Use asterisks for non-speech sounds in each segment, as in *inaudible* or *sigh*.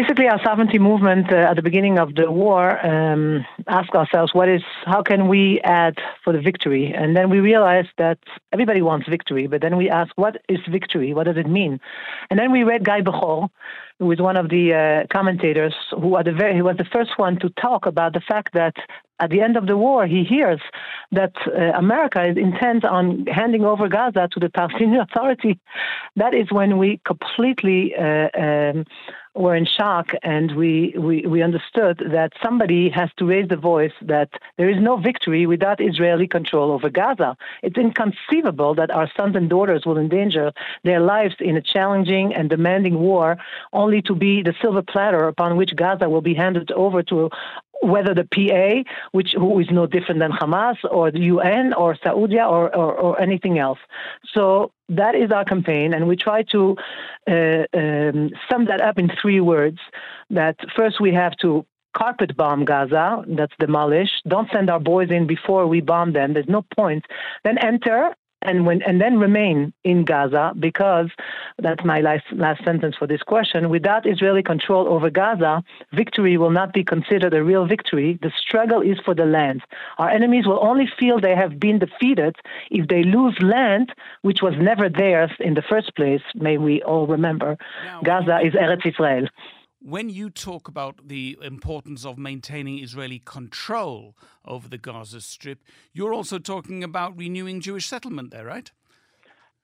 basically our sovereignty movement uh, at the beginning of the war um, asked ourselves what is how can we add for the victory? And then we realized that everybody wants victory but then we asked what is victory? What does it mean? And then we read guy Bechor who is one of the uh, commentators who, the very, was the first one to talk about the fact that at the end of the war, he hears that uh, America intent on handing over Gaza to the Palestinian *laughs* Authority. That is when we completely uh, um, were in shock and we, we, we understood that somebody has to raise the voice that there is no victory without Israeli control over Gaza. It's inconceivable that our sons and daughters will endanger their lives in a challenging and demanding war only to be the silver platter upon which Gaza will be handed over to whether the PA, which who is no different than Hamas or the UN or Saudi or, or, or anything else. So that is our campaign, and we try to uh, um, sum that up in three words. That first we have to carpet bomb Gaza, that's demolish. Don't send our boys in before we bomb them. There's no point. Then enter and when and then remain in Gaza because that's my last last sentence for this question. Without Israeli control over Gaza, victory will not be considered a real victory. The struggle is for the land. Our enemies will only feel they have been defeated if they lose land which was never theirs in the first place. May we all remember, now, Gaza is Eretz Israel when you talk about the importance of maintaining Israeli control over the Gaza Strip, you're also talking about renewing Jewish settlement there, right?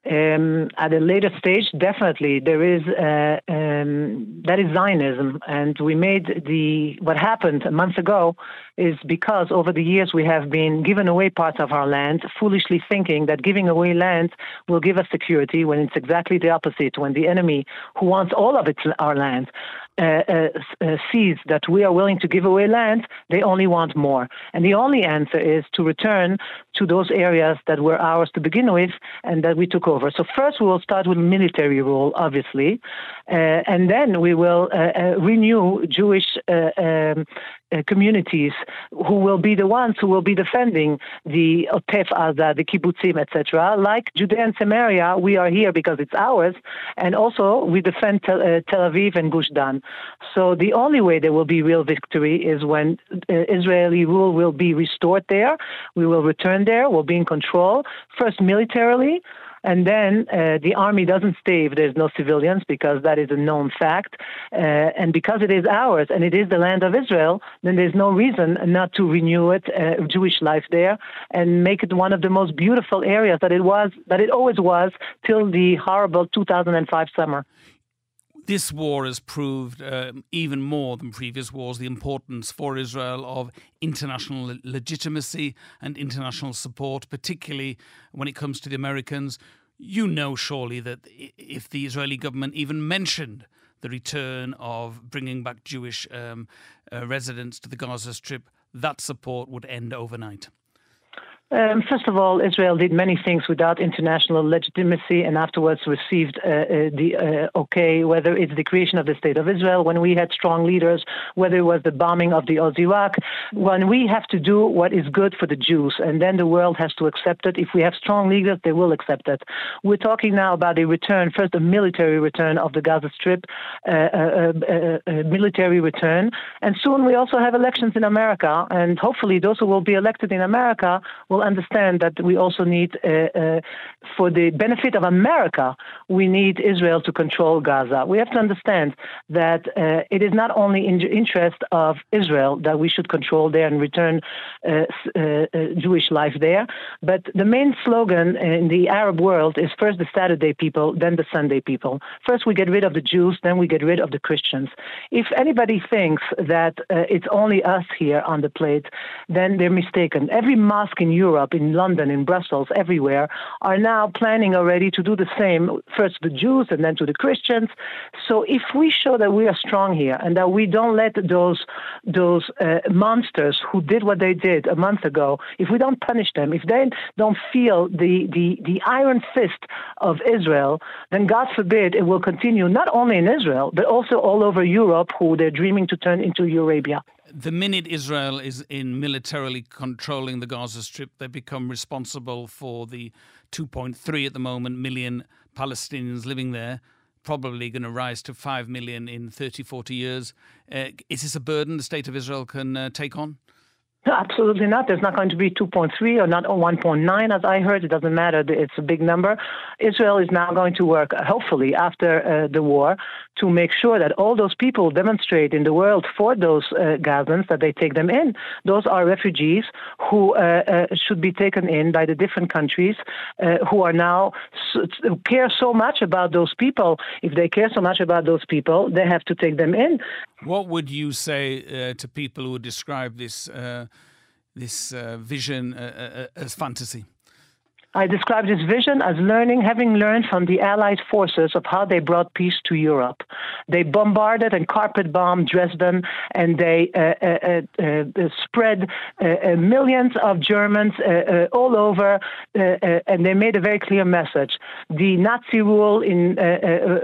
Um, at a later stage, definitely there is uh, um, that is Zionism, and we made the what happened a month ago is because over the years we have been given away parts of our land, foolishly thinking that giving away land will give us security, when it's exactly the opposite. When the enemy, who wants all of its our land, sees that we are willing to give away land, they only want more. And the only answer is to return to those areas that were ours to begin with and that we took over. So first we will start with military rule, obviously, uh, and then we will uh, uh, renew Jewish um, Uh, communities who will be the ones who will be defending the Otef Aza, the kibbutzim, etc. Like Judea and Samaria, we are here because it's ours, and also we defend Tel, uh, Tel Aviv and Gush Dan. So the only way there will be real victory is when uh, Israeli rule will be restored there. We will return there. We'll be in control first militarily and then uh, the army doesn't stay if there's no civilians because that is a known fact. Uh, and because it is ours and it is the land of Israel, then there's no reason not to renew it, uh, Jewish life there, and make it one of the most beautiful areas that it was, that it always was till the horrible 2005 summer this war has proved uh, even more than previous wars the importance for Israel of international legitimacy and international support, particularly when it comes to the Americans. You know, surely, that if the Israeli government even mentioned the return of bringing back Jewish um, uh, residents to the Gaza Strip, that support would end overnight. Um, first of all, Israel did many things without international legitimacy and afterwards received uh, uh, the uh, okay, whether it's the creation of the State of Israel, when we had strong leaders, whether it was the bombing of the Osirak, when we have to do what is good for the Jews, and then the world has to accept it. If we have strong leaders, they will accept it. We're talking now about a return, first a military return of the Gaza Strip, uh, uh, uh, a military return, and soon we also have elections in America, and hopefully those who will be elected in America will understand that we also need, uh, uh, for the benefit of America, we need Israel to control Gaza. We have to understand that uh, it is not only in the interest of Israel that we should control there and return uh, uh, uh, Jewish life there, but the main slogan in the Arab world is first the Saturday people, then the Sunday people. First we get rid of the Jews, then we get rid of the Christians. If anybody thinks that it's only us here on the plate, then they're mistaken. Every mosque in Europe Europe, in London, in Brussels, everywhere, are now planning already to do the same, first to the Jews and then to the Christians. So if we show that we are strong here and that we don't let those, those uh, monsters who did what they did a month ago, if we don't punish them, if they don't feel the, the, the iron fist of Israel, then God forbid it will continue not only in Israel, but also all over Europe, who they're dreaming to turn into Eurabia the minute Israel is in militarily controlling the Gaza Strip, they become responsible for the 2.3 at the moment million Palestinians living there. probably going to rise to 5 million in 30, 40 years. Uh, is this a burden the state of Israel can uh, take on? Absolutely not. There's not going to be 2.3 or not 1.9, as I heard. It doesn't matter. It's a big number. Israel is now going to work, hopefully, after uh, the war, to make sure that all those people demonstrate in the world for those uh, Gazans that they take them in. Those are refugees who uh, uh should be taken in by the different countries uh, who are now care so much about those people. If they care so much about those people, they have to take them in. What would you say uh, to people who describe this? this uh, vision uh, uh, as fantasy? I describe this vision as learning, having learned from the Allied forces of how they brought peace to Europe. They bombarded and carpet bombed Dresden, and they uh, uh, uh, uh spread uh, millions of Germans all over, and they made a very clear message: the Nazi rule in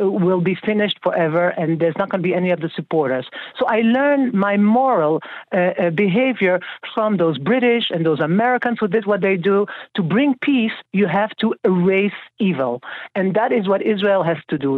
will be finished forever, and there's not going to be any of the supporters. So I learned my moral behavior from those British and those Americans who did what they do to bring peace you have to erase evil. And that is what Israel has to do.